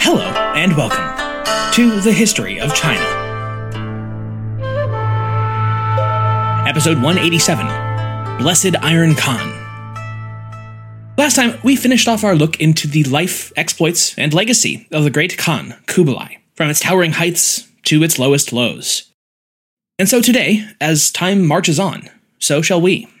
Hello, and welcome to the History of China. Episode 187 Blessed Iron Khan. Last time, we finished off our look into the life, exploits, and legacy of the great Khan, Kublai, from its towering heights to its lowest lows. And so today, as time marches on, so shall we.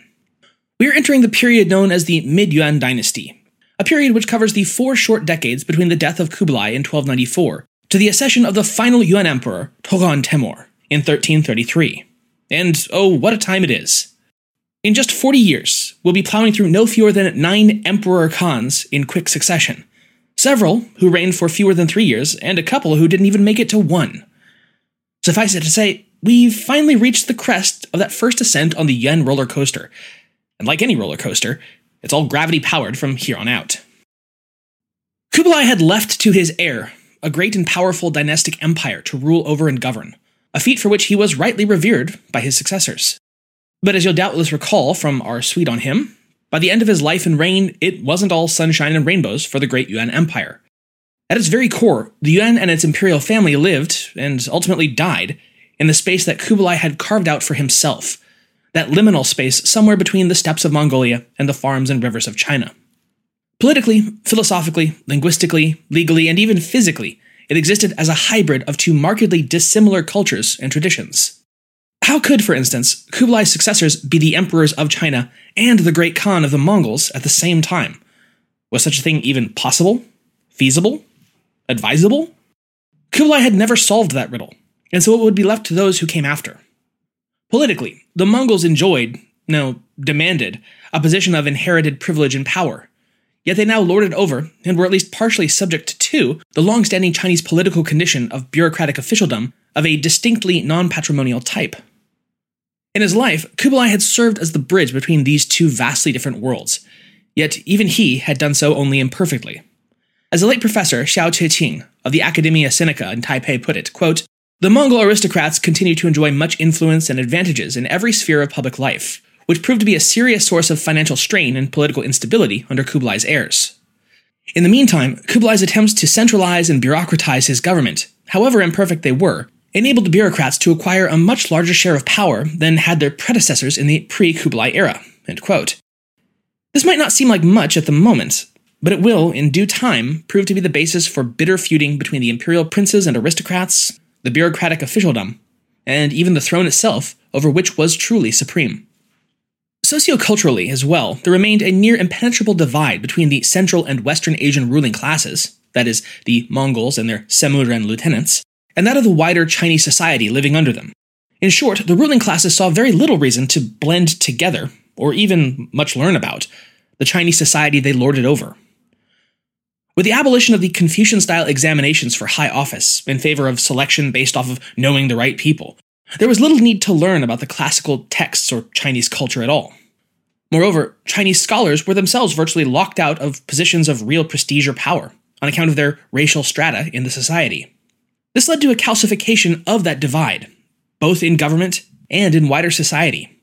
We are entering the period known as the Mid Yuan dynasty, a period which covers the four short decades between the death of Kublai in 1294 to the accession of the final Yuan emperor, Toghon Temur, in 1333. And oh, what a time it is! In just 40 years, we'll be plowing through no fewer than nine Emperor Khans in quick succession. Several who reigned for fewer than three years, and a couple who didn't even make it to one. Suffice it to say, we've finally reached the crest of that first ascent on the Yuan roller coaster, and like any roller coaster, it's all gravity powered from here on out. Kublai had left to his heir a great and powerful dynastic empire to rule over and govern, a feat for which he was rightly revered by his successors. But as you'll doubtless recall from our suite on him, by the end of his life and reign, it wasn't all sunshine and rainbows for the great Yuan Empire. At its very core, the Yuan and its imperial family lived, and ultimately died, in the space that Kublai had carved out for himself, that liminal space somewhere between the steppes of Mongolia and the farms and rivers of China. Politically, philosophically, linguistically, legally, and even physically, it existed as a hybrid of two markedly dissimilar cultures and traditions. How could, for instance, Kublai's successors be the emperors of China and the great Khan of the Mongols at the same time? Was such a thing even possible? Feasible? Advisable? Kublai had never solved that riddle, and so it would be left to those who came after. Politically, the Mongols enjoyed, no, demanded, a position of inherited privilege and power. Yet they now lorded over, and were at least partially subject to, the long standing Chinese political condition of bureaucratic officialdom of a distinctly non patrimonial type. In his life, Kublai had served as the bridge between these two vastly different worlds, yet even he had done so only imperfectly. As the late professor Xiao Qiqing of the Academia Sinica in Taipei put it, quote, the Mongol aristocrats continued to enjoy much influence and advantages in every sphere of public life, which proved to be a serious source of financial strain and political instability under Kublai's heirs. In the meantime, Kublai's attempts to centralize and bureaucratize his government, however imperfect they were, enabled the bureaucrats to acquire a much larger share of power than had their predecessors in the pre Kublai era. This might not seem like much at the moment, but it will, in due time, prove to be the basis for bitter feuding between the imperial princes and aristocrats, the bureaucratic officialdom, and even the throne itself, over which was truly supreme. Socioculturally, as well, there remained a near impenetrable divide between the Central and Western Asian ruling classes, that is, the Mongols and their Semuren lieutenants, and that of the wider Chinese society living under them. In short, the ruling classes saw very little reason to blend together, or even much learn about, the Chinese society they lorded over. With the abolition of the Confucian style examinations for high office in favor of selection based off of knowing the right people, there was little need to learn about the classical texts or Chinese culture at all. Moreover, Chinese scholars were themselves virtually locked out of positions of real prestige or power on account of their racial strata in the society. This led to a calcification of that divide, both in government and in wider society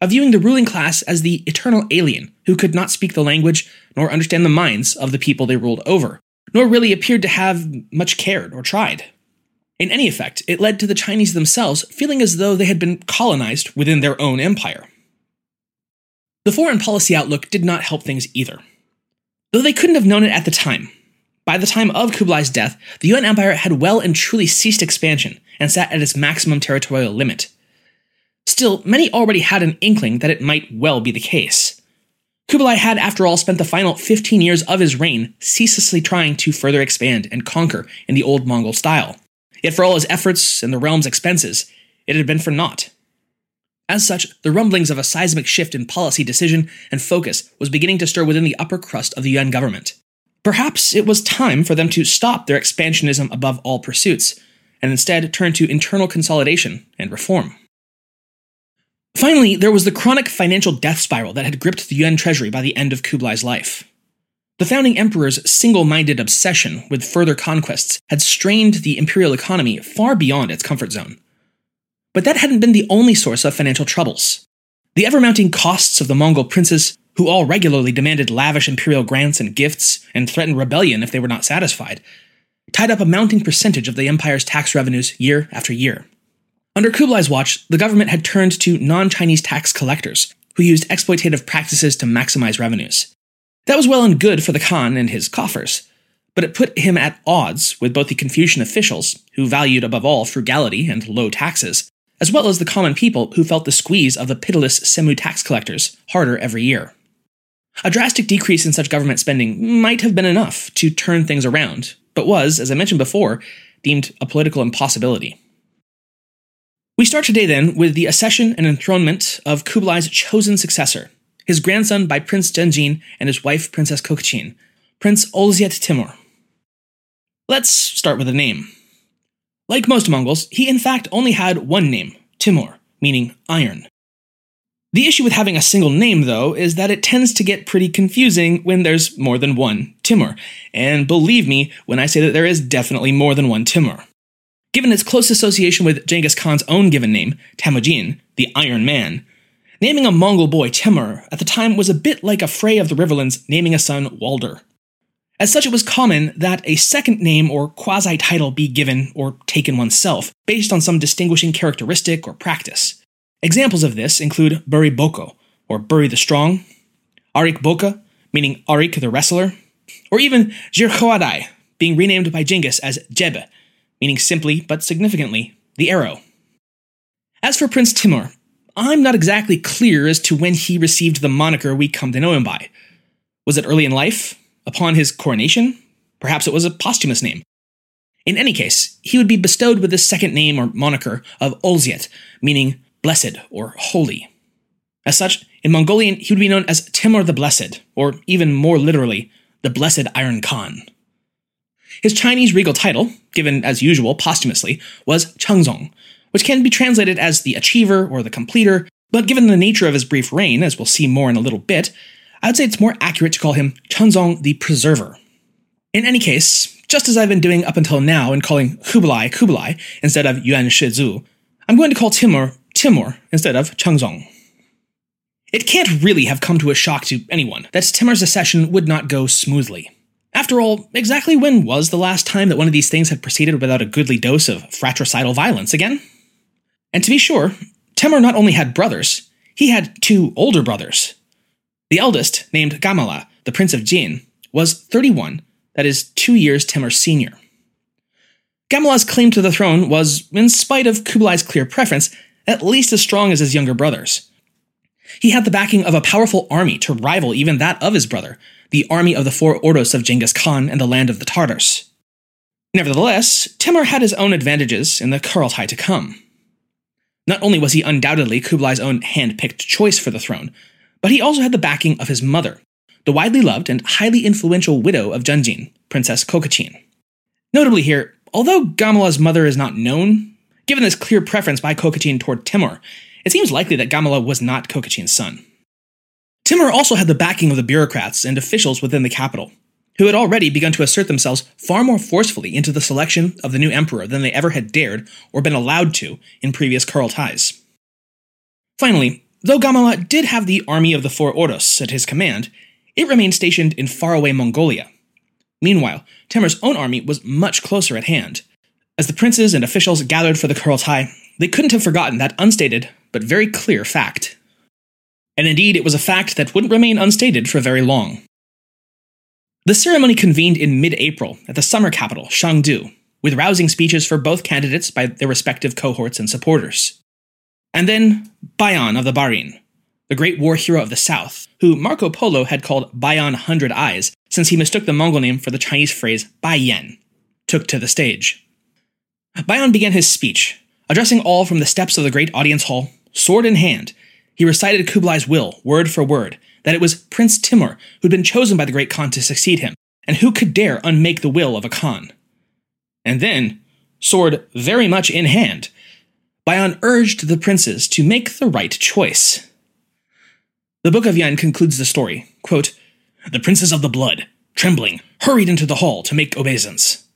of viewing the ruling class as the eternal alien who could not speak the language nor understand the minds of the people they ruled over, nor really appeared to have much cared or tried. In any effect, it led to the Chinese themselves feeling as though they had been colonized within their own empire. The foreign policy outlook did not help things either. Though they couldn't have known it at the time, by the time of Kublai's death, the Yuan Empire had well and truly ceased expansion and sat at its maximum territorial limit, Still, many already had an inkling that it might well be the case. Kublai had, after all, spent the final 15 years of his reign ceaselessly trying to further expand and conquer in the old Mongol style. Yet, for all his efforts and the realm's expenses, it had been for naught. As such, the rumblings of a seismic shift in policy decision and focus was beginning to stir within the upper crust of the Yuan government. Perhaps it was time for them to stop their expansionism above all pursuits, and instead turn to internal consolidation and reform. Finally, there was the chronic financial death spiral that had gripped the Yuan treasury by the end of Kublai's life. The founding emperor's single minded obsession with further conquests had strained the imperial economy far beyond its comfort zone. But that hadn't been the only source of financial troubles. The ever mounting costs of the Mongol princes, who all regularly demanded lavish imperial grants and gifts and threatened rebellion if they were not satisfied, tied up a mounting percentage of the empire's tax revenues year after year. Under Kublai's watch, the government had turned to non Chinese tax collectors, who used exploitative practices to maximize revenues. That was well and good for the Khan and his coffers, but it put him at odds with both the Confucian officials, who valued above all frugality and low taxes, as well as the common people who felt the squeeze of the pitiless Semu tax collectors harder every year. A drastic decrease in such government spending might have been enough to turn things around, but was, as I mentioned before, deemed a political impossibility. We start today then with the accession and enthronement of Kublai's chosen successor, his grandson by Prince Zhenjin and his wife Princess Kokchin, Prince Olgiat Timur. Let's start with the name. Like most Mongols, he in fact only had one name, Timur, meaning iron. The issue with having a single name, though, is that it tends to get pretty confusing when there's more than one Timur. And believe me when I say that there is definitely more than one Timur. Given its close association with Genghis Khan's own given name, Temujin, the Iron Man, Naming a Mongol boy Timur at the time was a bit like a Frey of the Riverlands naming a son Walder. As such, it was common that a second name or quasi title be given or taken oneself, based on some distinguishing characteristic or practice. Examples of this include Buri Boko, or Buri the Strong, Arik Boka, meaning Arik the Wrestler, or even Jirkhoadai, being renamed by Genghis as Jebe, meaning simply but significantly the arrow. As for Prince Timur, I'm not exactly clear as to when he received the moniker we come to know him by. Was it early in life? Upon his coronation? Perhaps it was a posthumous name. In any case, he would be bestowed with the second name or moniker of Olziet, meaning blessed or holy. As such, in Mongolian, he would be known as Timur the Blessed, or even more literally, the Blessed Iron Khan. His Chinese regal title, given as usual posthumously, was Chengzong, which can be translated as the achiever or the completer, but given the nature of his brief reign, as we'll see more in a little bit, I'd say it's more accurate to call him Chengzong the Preserver. In any case, just as I've been doing up until now in calling Kublai Kublai instead of Yuan Shizu, I'm going to call Timur Timur instead of Chengzong. It can't really have come to a shock to anyone that Timur's accession would not go smoothly. After all, exactly when was the last time that one of these things had proceeded without a goodly dose of fratricidal violence again? And to be sure, Temur not only had brothers, he had two older brothers. The eldest, named Gammala, the Prince of Jin, was 31, that is, two years Temur's senior. Gammala's claim to the throne was, in spite of Kublai's clear preference, at least as strong as his younger brother's. He had the backing of a powerful army to rival even that of his brother, the army of the four Ordos of Genghis Khan and the land of the Tartars. Nevertheless, Timur had his own advantages in the Kurultai to come. Not only was he undoubtedly Kublai's own hand picked choice for the throne, but he also had the backing of his mother, the widely loved and highly influential widow of Zhenjin, Princess Kokachin. Notably here, although Gammala's mother is not known, given this clear preference by Kokachin toward Timur, it seems likely that Gammala was not Kokachin's son. Timur also had the backing of the bureaucrats and officials within the capital, who had already begun to assert themselves far more forcefully into the selection of the new emperor than they ever had dared or been allowed to in previous Kurultais. Finally, though Gammala did have the army of the Four Ordos at his command, it remained stationed in faraway Mongolia. Meanwhile, Timur's own army was much closer at hand. As the princes and officials gathered for the Kurultai, they couldn't have forgotten that unstated but very clear fact. And indeed, it was a fact that wouldn't remain unstated for very long. The ceremony convened in mid April at the summer capital, Shangdu, with rousing speeches for both candidates by their respective cohorts and supporters. And then Bayan of the Barin, the great war hero of the south, who Marco Polo had called Bayan Hundred Eyes since he mistook the Mongol name for the Chinese phrase Bai Yan, took to the stage. Bayan began his speech, Addressing all from the steps of the great audience hall, sword in hand, he recited Kublai's will, word for word, that it was Prince Timur who'd been chosen by the great Khan to succeed him, and who could dare unmake the will of a Khan? And then, sword very much in hand, Bayan urged the princes to make the right choice. The Book of Yuan concludes the story, quote, The princes of the blood, trembling, hurried into the hall to make obeisance.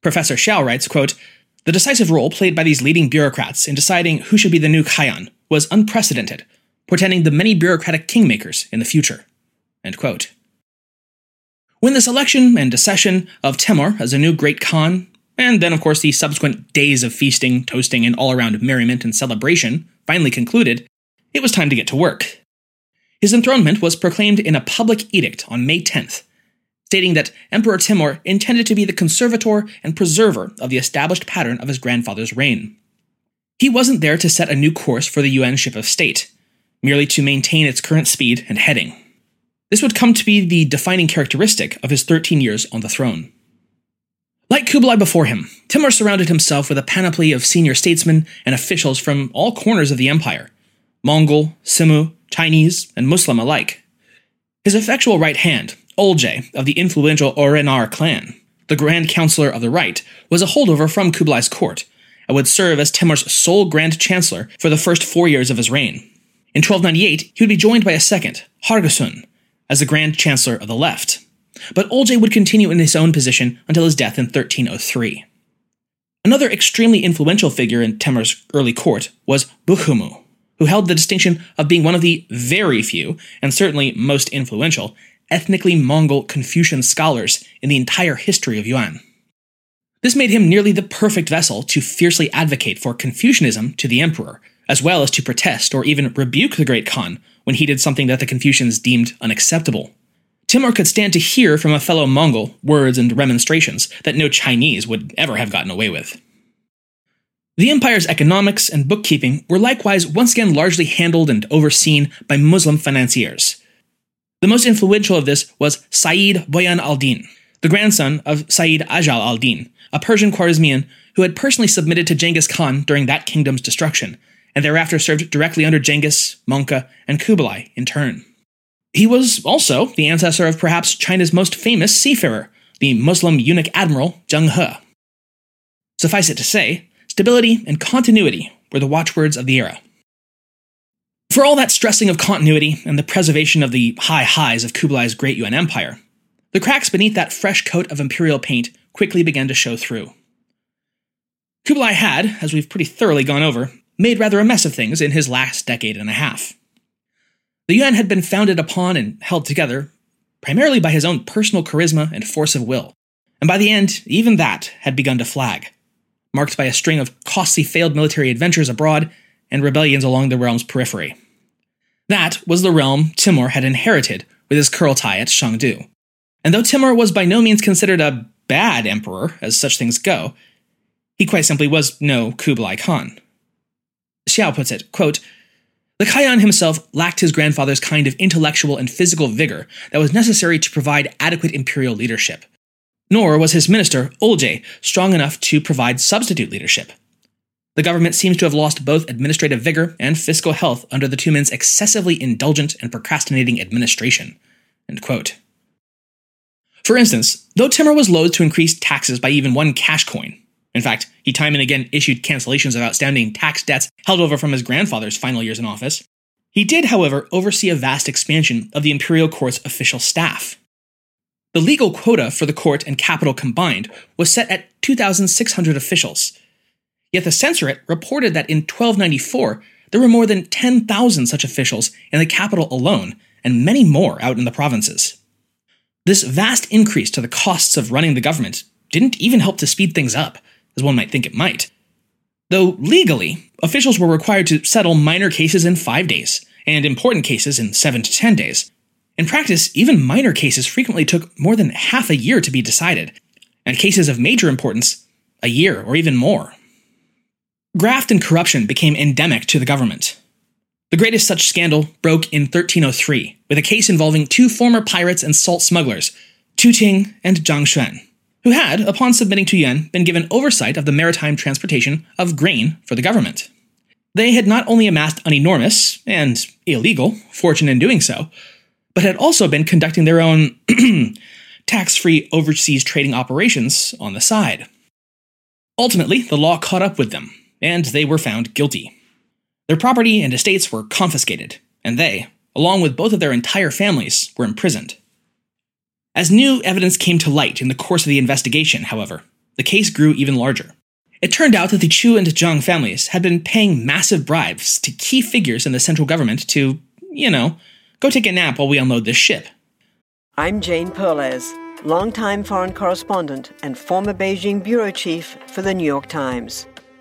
Professor Xiao writes, quote, The decisive role played by these leading bureaucrats in deciding who should be the new Khayan was unprecedented, portending the many bureaucratic kingmakers in the future. When the selection and accession of Timur as a new great Khan, and then of course the subsequent days of feasting, toasting, and all around merriment and celebration finally concluded, it was time to get to work. His enthronement was proclaimed in a public edict on May 10th, stating that Emperor Timur intended to be the conservator and preserver of the established pattern of his grandfather's reign. He wasn't there to set a new course for the Yuan ship of state, merely to maintain its current speed and heading. This would come to be the defining characteristic of his 13 years on the throne. Like Kublai before him, Timur surrounded himself with a panoply of senior statesmen and officials from all corners of the empire Mongol, Semu, Chinese, and Muslim alike. His effectual right hand, Olje of the influential Orenar clan, the Grand Counselor of the Right, was a holdover from Kublai's court and would serve as Timur's sole Grand Chancellor for the first four years of his reign. In 1298, he would be joined by a second, Hargasun, as the Grand Chancellor of the Left. But Olje would continue in his own position until his death in 1303. Another extremely influential figure in Timur's early court was Bukhumu, who held the distinction of being one of the very few, and certainly most influential, ethnically Mongol Confucian scholars in the entire history of Yuan. This made him nearly the perfect vessel to fiercely advocate for Confucianism to the emperor, as well as to protest or even rebuke the great Khan when he did something that the Confucians deemed unacceptable. Timur could stand to hear from a fellow Mongol words and remonstrations that no Chinese would ever have gotten away with. The empire's economics and bookkeeping were likewise once again largely handled and overseen by Muslim financiers. The most influential of this was Sayyid Boyan al-Din, the grandson of Sayyid Ajal al-Din, a Persian Khwarezmian who had personally submitted to Genghis Khan during that kingdom's destruction and thereafter served directly under Genghis, Monka, and Kublai in turn. He was also the ancestor of perhaps China's most famous seafarer, the Muslim eunuch admiral Zheng He. Suffice it to say, stability and continuity were the watchwords of the era. For all that stressing of continuity and the preservation of the high highs of Kublai's great Yuan Empire, the cracks beneath that fresh coat of imperial paint quickly began to show through. Kublai had, as we've pretty thoroughly gone over, made rather a mess of things in his last decade and a half. The Yuan had been founded upon and held together primarily by his own personal charisma and force of will, and by the end, even that had begun to flag, marked by a string of costly failed military adventures abroad and rebellions along the realm's periphery. That was the realm Timur had inherited with his Kurultai at Shangdu. And though Timur was by no means considered a bad emperor, as such things go, he quite simply was no Kublai Khan. Xiao puts it, quote, the Khayan himself lacked his grandfather's kind of intellectual and physical vigor that was necessary to provide adequate imperial leadership. Nor was his minister, Olje, strong enough to provide substitute leadership. The government seems to have lost both administrative vigor and fiscal health under the two men's excessively indulgent and procrastinating administration. For instance, though Timur was loath to increase taxes by even one cash coin, in fact, he time and again issued cancellations of outstanding tax debts held over from his grandfather's final years in office. He did, however, oversee a vast expansion of the imperial court's official staff. The legal quota for the court and capital combined was set at 2,600 officials. Yet the censorate reported that in 1294, there were more than 10,000 such officials in the capital alone, and many more out in the provinces. This vast increase to the costs of running the government didn't even help to speed things up as one might think it might. Though legally, officials were required to settle minor cases in five days, and important cases in seven to ten days. In practice, even minor cases frequently took more than half a year to be decided, and cases of major importance, a year or even more. Graft and corruption became endemic to the government. The greatest such scandal broke in 1303 with a case involving two former pirates and salt smugglers, Chu Ting and Zhang Xuan who had, upon submitting to Yuan, been given oversight of the maritime transportation of grain for the government. They had not only amassed an enormous, and illegal, fortune in doing so, but had also been conducting their own tax free overseas trading operations on the side. Ultimately, the law caught up with them, and they were found guilty. Their property and estates were confiscated, and they, along with both of their entire families, were imprisoned. As new evidence came to light in the course of the investigation, however, the case grew even larger. It turned out that the Chu and Zhang families had been paying massive bribes to key figures in the central government to, you know, go take a nap while we unload this ship. I'm Jane Perlez, longtime foreign correspondent and former Beijing bureau chief for the New York Times.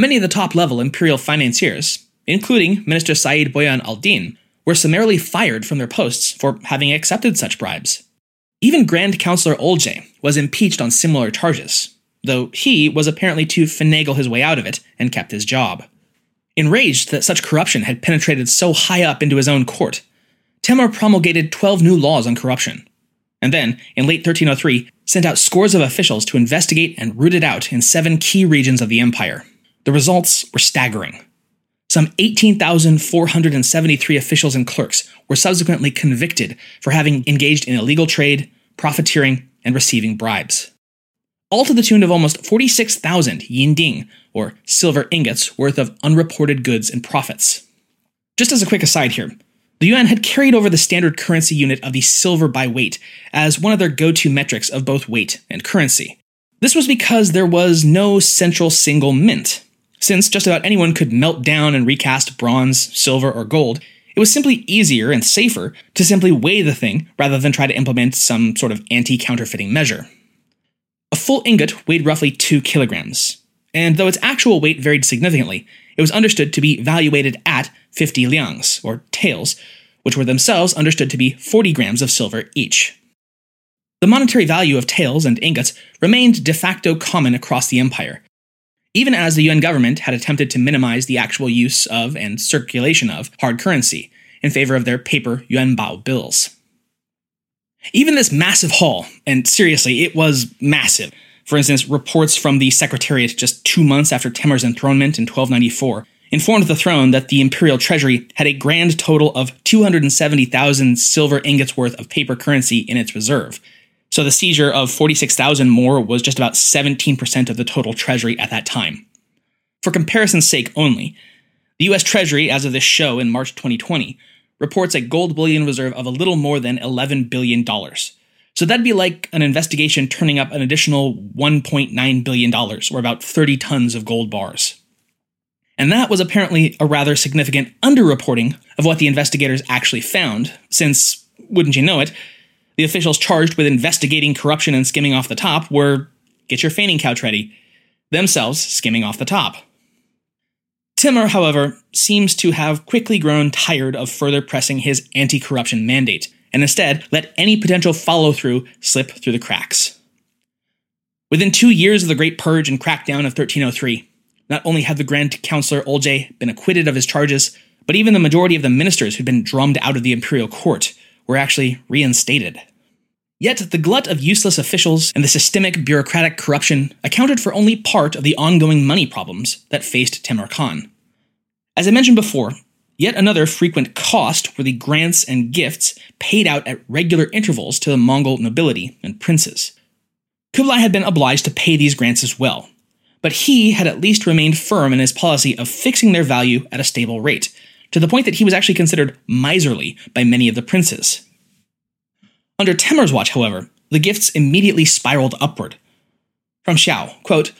Many of the top level imperial financiers, including Minister Sayyid Boyan al Din, were summarily fired from their posts for having accepted such bribes. Even Grand Counselor Olje was impeached on similar charges, though he was apparently to finagle his way out of it and kept his job. Enraged that such corruption had penetrated so high up into his own court, Timur promulgated 12 new laws on corruption, and then, in late 1303, sent out scores of officials to investigate and root it out in seven key regions of the empire. The results were staggering. Some 18,473 officials and clerks were subsequently convicted for having engaged in illegal trade, profiteering, and receiving bribes. All to the tune of almost 46,000 yinding, or silver ingots, worth of unreported goods and profits. Just as a quick aside here, the yuan had carried over the standard currency unit of the silver by weight as one of their go to metrics of both weight and currency. This was because there was no central single mint, since just about anyone could melt down and recast bronze, silver, or gold, it was simply easier and safer to simply weigh the thing rather than try to implement some sort of anti counterfeiting measure. A full ingot weighed roughly 2 kilograms, and though its actual weight varied significantly, it was understood to be valuated at 50 liangs, or taels, which were themselves understood to be 40 grams of silver each. The monetary value of taels and ingots remained de facto common across the empire, even as the yuan government had attempted to minimize the actual use of and circulation of hard currency in favor of their paper yuanbao bills. Even this massive haul, and seriously, it was massive. For instance, reports from the Secretariat just two months after Temur's enthronement in 1294 informed the throne that the imperial treasury had a grand total of 270,000 silver ingots worth of paper currency in its reserve, so the seizure of 46,000 more was just about 17% of the total treasury at that time. For comparison's sake only, the US Treasury, as of this show in March 2020, reports a gold bullion reserve of a little more than $11 billion. So that'd be like an investigation turning up an additional $1.9 billion, or about 30 tons of gold bars. And that was apparently a rather significant underreporting of what the investigators actually found, since, wouldn't you know it, the officials charged with investigating corruption and skimming off the top were get your fainting couch ready, themselves skimming off the top. Timur, however, seems to have quickly grown tired of further pressing his anti corruption mandate, and instead let any potential follow through slip through the cracks. Within two years of the Great Purge and crackdown of 1303, not only had the Grand Councillor Olje been acquitted of his charges, but even the majority of the ministers who'd been drummed out of the imperial court were actually reinstated. Yet the glut of useless officials and the systemic bureaucratic corruption accounted for only part of the ongoing money problems that faced Timur Khan. As I mentioned before, yet another frequent cost were the grants and gifts paid out at regular intervals to the Mongol nobility and princes. Kublai had been obliged to pay these grants as well, but he had at least remained firm in his policy of fixing their value at a stable rate, to the point that he was actually considered miserly by many of the princes. Under Temur's watch, however, the gifts immediately spiraled upward. From Xiao, quote,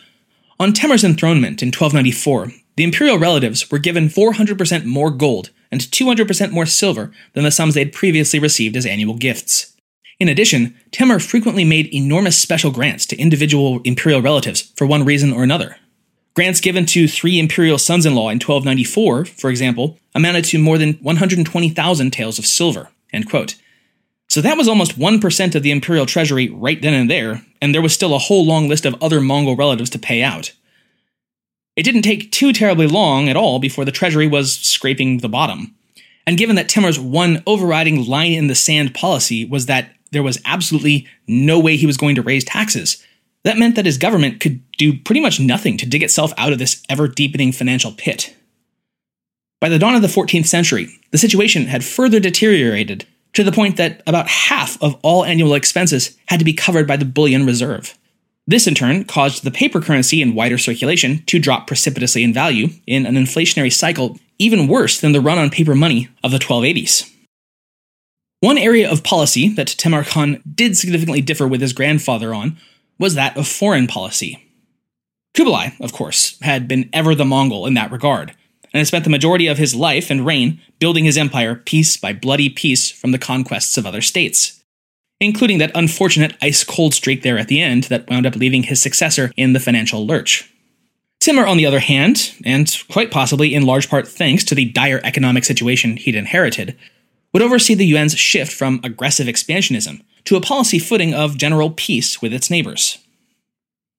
On Temur's enthronement in 1294, the imperial relatives were given 400% more gold and 200% more silver than the sums they had previously received as annual gifts. In addition, Temur frequently made enormous special grants to individual imperial relatives for one reason or another. Grants given to three imperial sons in law in 1294, for example, amounted to more than 120,000 taels of silver. So that was almost 1% of the imperial treasury right then and there, and there was still a whole long list of other Mongol relatives to pay out. It didn't take too terribly long at all before the treasury was scraping the bottom. And given that Timur's one overriding line in the sand policy was that there was absolutely no way he was going to raise taxes. That meant that his government could do pretty much nothing to dig itself out of this ever deepening financial pit. By the dawn of the 14th century, the situation had further deteriorated to the point that about half of all annual expenses had to be covered by the bullion reserve. This in turn caused the paper currency in wider circulation to drop precipitously in value in an inflationary cycle even worse than the run on paper money of the 1280s. One area of policy that Temur Khan did significantly differ with his grandfather on was that of foreign policy. Kublai, of course, had been ever the Mongol in that regard, and had spent the majority of his life and reign building his empire piece by bloody piece from the conquests of other states, including that unfortunate ice cold streak there at the end that wound up leaving his successor in the financial lurch. Timur, on the other hand, and quite possibly in large part thanks to the dire economic situation he'd inherited, would oversee the Yuan's shift from aggressive expansionism to a policy footing of general peace with its neighbors.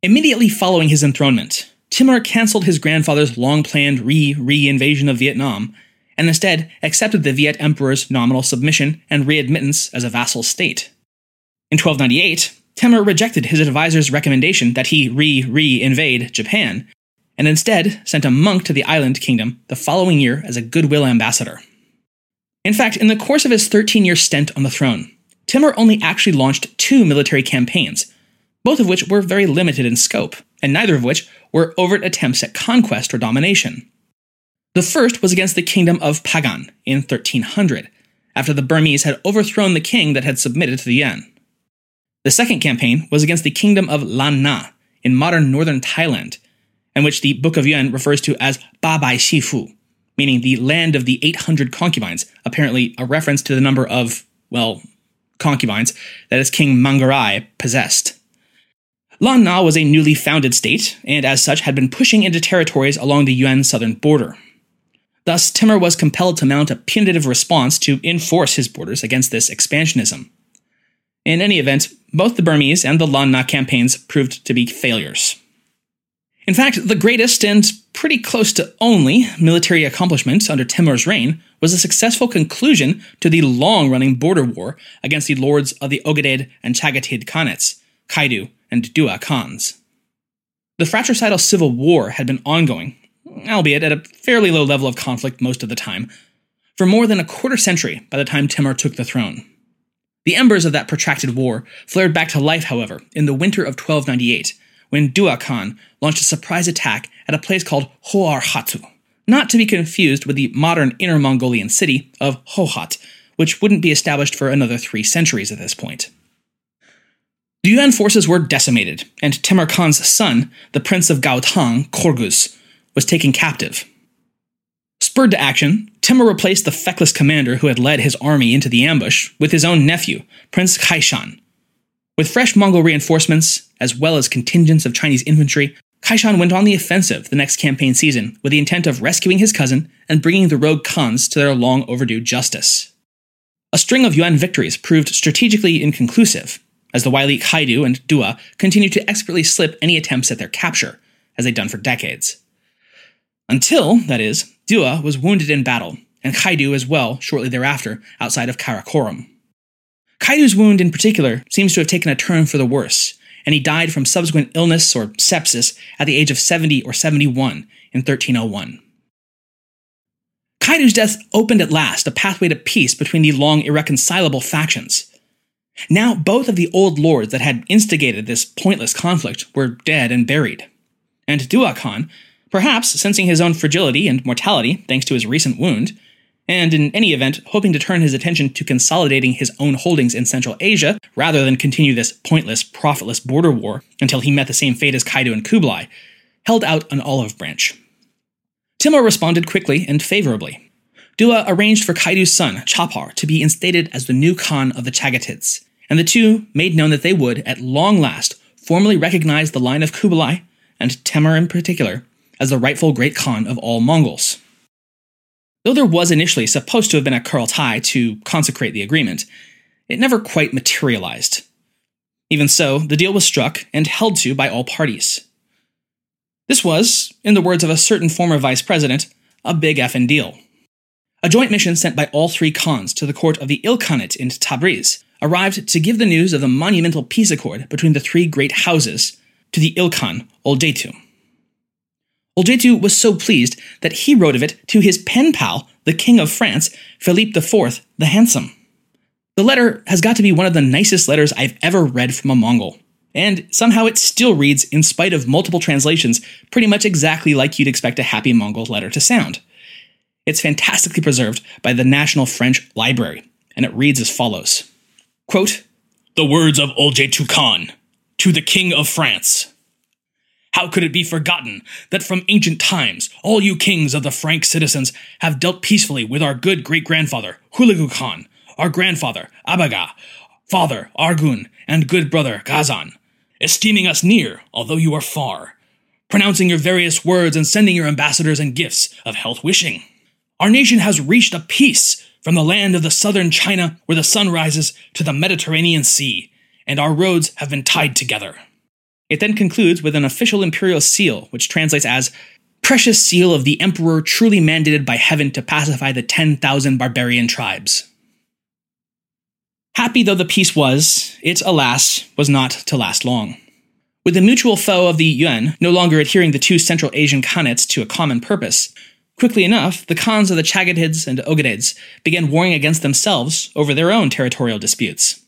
Immediately following his enthronement, Timur cancelled his grandfather's long planned re re invasion of Vietnam and instead accepted the Viet Emperor's nominal submission and readmittance as a vassal state. In 1298, Timur rejected his advisor's recommendation that he re re invade Japan and instead sent a monk to the island kingdom the following year as a goodwill ambassador. In fact, in the course of his 13 year stint on the throne, Timur only actually launched two military campaigns, both of which were very limited in scope, and neither of which were overt attempts at conquest or domination. The first was against the kingdom of Pagan in 1300, after the Burmese had overthrown the king that had submitted to the Yuan. The second campaign was against the kingdom of Lan Na in modern northern Thailand, and which the Book of Yuan refers to as Ba Bai Shifu, meaning the land of the 800 concubines, apparently a reference to the number of, well, concubines that his king Mangarai possessed. Lan Na was a newly founded state, and as such had been pushing into territories along the Yuan southern border. Thus, Timur was compelled to mount a punitive response to enforce his borders against this expansionism. In any event, both the Burmese and the Lan Na campaigns proved to be failures. In fact, the greatest and pretty close to only military accomplishment under Timur's reign was a successful conclusion to the long running border war against the lords of the Ogedeid and Chagatai Khanates, Kaidu and Dua Khans. The fratricidal civil war had been ongoing, albeit at a fairly low level of conflict most of the time, for more than a quarter century by the time Timur took the throne. The embers of that protracted war flared back to life, however, in the winter of 1298 when Dua Khan launched a surprise attack at a place called Hoar Hatu, not to be confused with the modern Inner Mongolian city of Hohhot, which wouldn't be established for another three centuries at this point. The Yuan forces were decimated, and Temur Khan's son, the Prince of Gaotang, Korgus, was taken captive. Spurred to action, Timur replaced the feckless commander who had led his army into the ambush with his own nephew, Prince Kaishan, with fresh Mongol reinforcements, as well as contingents of Chinese infantry, Kaishan went on the offensive the next campaign season with the intent of rescuing his cousin and bringing the rogue Khans to their long overdue justice. A string of Yuan victories proved strategically inconclusive, as the wily Kaidu and Dua continued to expertly slip any attempts at their capture, as they'd done for decades. Until, that is, Dua was wounded in battle, and Kaidu as well shortly thereafter outside of Karakorum. Kaidu's wound in particular seems to have taken a turn for the worse, and he died from subsequent illness or sepsis at the age of 70 or 71 in 1301. Kaidu's death opened at last a pathway to peace between the long irreconcilable factions. Now, both of the old lords that had instigated this pointless conflict were dead and buried. And Dua Khan, perhaps sensing his own fragility and mortality thanks to his recent wound, and in any event, hoping to turn his attention to consolidating his own holdings in Central Asia rather than continue this pointless, profitless border war until he met the same fate as Kaidu and Kublai, held out an olive branch. Timur responded quickly and favorably. Dua arranged for Kaidu's son, Chapar, to be instated as the new Khan of the Chagatids, and the two made known that they would, at long last, formally recognize the line of Kublai, and Temur in particular, as the rightful great Khan of all Mongols. Though there was initially supposed to have been a Kurultai to consecrate the agreement, it never quite materialized. Even so, the deal was struck and held to by all parties. This was, in the words of a certain former vice president, a big effing deal. A joint mission sent by all three Khans to the court of the Ilkhanate in Tabriz arrived to give the news of the monumental peace accord between the three great houses to the Ilkhan Oljetu. Oljetu was so pleased that he wrote of it to his pen pal, the King of France, Philippe IV the Handsome. The letter has got to be one of the nicest letters I've ever read from a Mongol. And somehow it still reads, in spite of multiple translations, pretty much exactly like you'd expect a happy Mongol letter to sound. It's fantastically preserved by the National French Library, and it reads as follows Quote, The words of Oljetu Khan to the King of France. How could it be forgotten that from ancient times all you kings of the Frank citizens have dealt peacefully with our good great grandfather, Hulagu Khan, our grandfather, Abaga, father, Argun, and good brother, Ghazan, esteeming us near, although you are far, pronouncing your various words and sending your ambassadors and gifts of health wishing. Our nation has reached a peace from the land of the southern China where the sun rises to the Mediterranean Sea, and our roads have been tied together. It then concludes with an official imperial seal, which translates as Precious seal of the Emperor truly mandated by heaven to pacify the 10,000 barbarian tribes. Happy though the peace was, it, alas, was not to last long. With the mutual foe of the Yuan no longer adhering the two Central Asian Khanates to a common purpose, quickly enough, the Khans of the Chagatids and Ogedeids began warring against themselves over their own territorial disputes.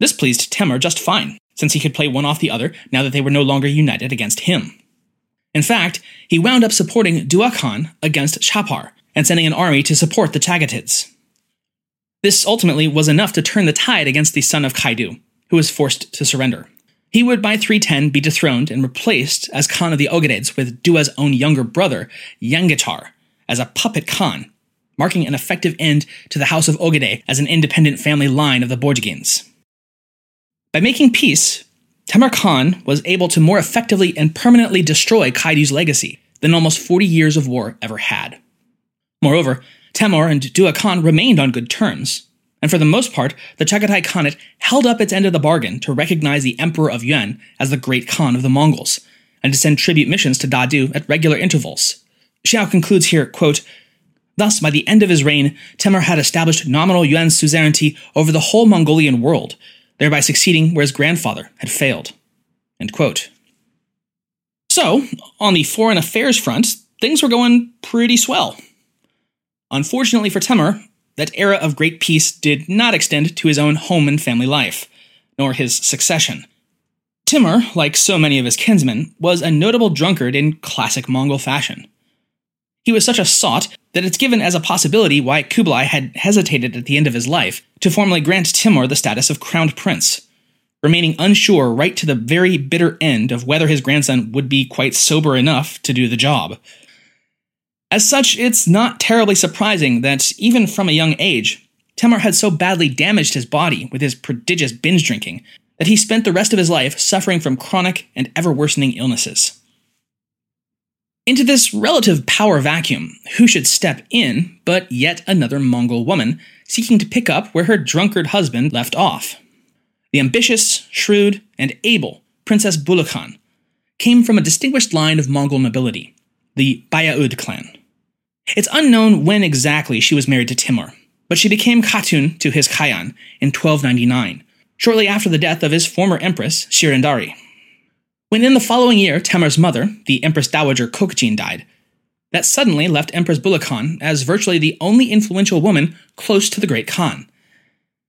This pleased Temur just fine since he could play one off the other now that they were no longer united against him. In fact, he wound up supporting Dua Khan against Chapar and sending an army to support the Chagatids. This ultimately was enough to turn the tide against the son of Kaidu, who was forced to surrender. He would by 310 be dethroned and replaced as Khan of the Ogedeids with Dua's own younger brother, Yangatar, as a puppet Khan, marking an effective end to the House of Ogedei as an independent family line of the Borjigins. By making peace, Temur Khan was able to more effectively and permanently destroy Kaidu's legacy than almost 40 years of war ever had. Moreover, Temur and Dua Khan remained on good terms, and for the most part, the Chagatai Khanate held up its end of the bargain to recognize the Emperor of Yuan as the great Khan of the Mongols, and to send tribute missions to Dadu at regular intervals. Xiao concludes here, quote, Thus, by the end of his reign, Temur had established nominal Yuan suzerainty over the whole Mongolian world, thereby succeeding where his grandfather had failed. So, on the foreign affairs front, things were going pretty swell. Unfortunately for Temur, that era of great peace did not extend to his own home and family life, nor his succession. Timur, like so many of his kinsmen, was a notable drunkard in classic Mongol fashion. He was such a sot that it's given as a possibility why Kublai had hesitated at the end of his life to formally grant Timur the status of crowned prince, remaining unsure right to the very bitter end of whether his grandson would be quite sober enough to do the job. As such, it's not terribly surprising that, even from a young age, Timur had so badly damaged his body with his prodigious binge drinking that he spent the rest of his life suffering from chronic and ever worsening illnesses. Into this relative power vacuum, who should step in but yet another Mongol woman seeking to pick up where her drunkard husband left off? The ambitious, shrewd, and able Princess Bulakan came from a distinguished line of Mongol nobility, the Bayaud clan. It's unknown when exactly she was married to Timur, but she became Khatun to his Khayan in 1299, shortly after the death of his former empress, Shirendari. When in the following year Temur's mother, the Empress Dowager Kokjin, died, that suddenly left Empress Bulakan as virtually the only influential woman close to the great Khan.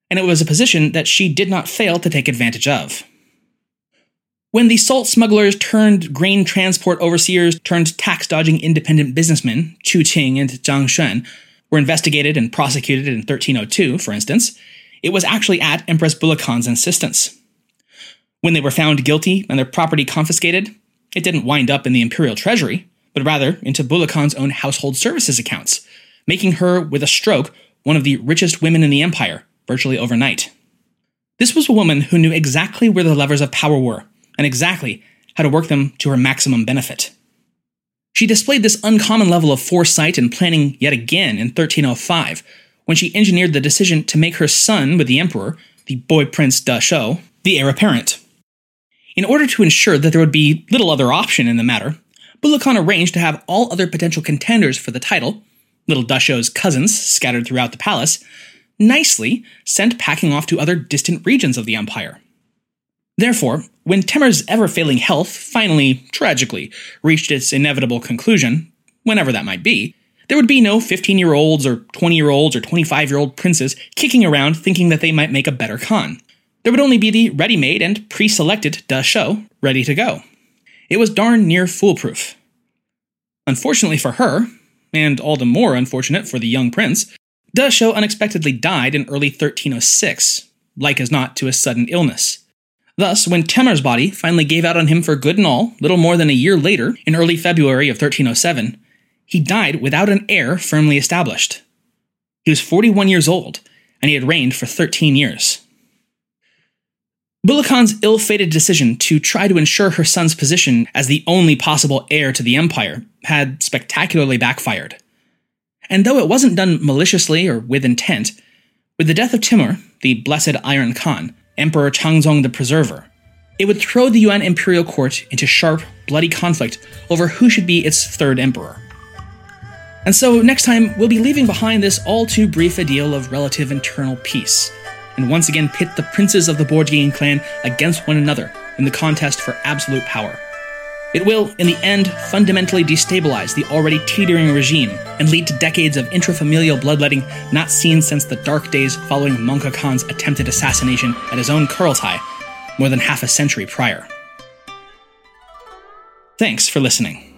And it was a position that she did not fail to take advantage of. When the salt smugglers turned grain transport overseers turned tax dodging independent businessmen, Chu Ting and Zhang were were investigated and prosecuted in 1302, for instance, it was actually at Empress Bulakan's insistence. When they were found guilty and their property confiscated, it didn't wind up in the imperial treasury, but rather into Bulukhan's own household services accounts, making her, with a stroke, one of the richest women in the empire, virtually overnight. This was a woman who knew exactly where the levers of power were, and exactly how to work them to her maximum benefit. She displayed this uncommon level of foresight and planning yet again in 1305, when she engineered the decision to make her son with the emperor, the boy prince Deshou, the heir apparent. In order to ensure that there would be little other option in the matter, Bulukhan arranged to have all other potential contenders for the title, little Deshou's cousins scattered throughout the palace, nicely sent packing off to other distant regions of the empire. Therefore, when Temur's ever failing health finally, tragically, reached its inevitable conclusion, whenever that might be, there would be no 15 year olds or 20 year olds or 25 year old princes kicking around thinking that they might make a better Khan. There would only be the ready made and pre selected Deshou ready to go. It was darn near foolproof. Unfortunately for her, and all the more unfortunate for the young prince, Deshou unexpectedly died in early 1306, like as not to a sudden illness. Thus, when Temur's body finally gave out on him for good and all, little more than a year later, in early February of 1307, he died without an heir firmly established. He was 41 years old, and he had reigned for 13 years. Bulukhan's ill fated decision to try to ensure her son's position as the only possible heir to the empire had spectacularly backfired. And though it wasn't done maliciously or with intent, with the death of Temur, the blessed Iron Khan, Emperor Changzong the Preserver, it would throw the Yuan imperial court into sharp, bloody conflict over who should be its third emperor. And so, next time, we'll be leaving behind this all too brief ideal of relative internal peace, and once again pit the princes of the Borjigin clan against one another in the contest for absolute power. It will, in the end, fundamentally destabilize the already teetering regime and lead to decades of intrafamilial bloodletting not seen since the dark days following Mongke Khan's attempted assassination at his own Kurultai more than half a century prior. Thanks for listening.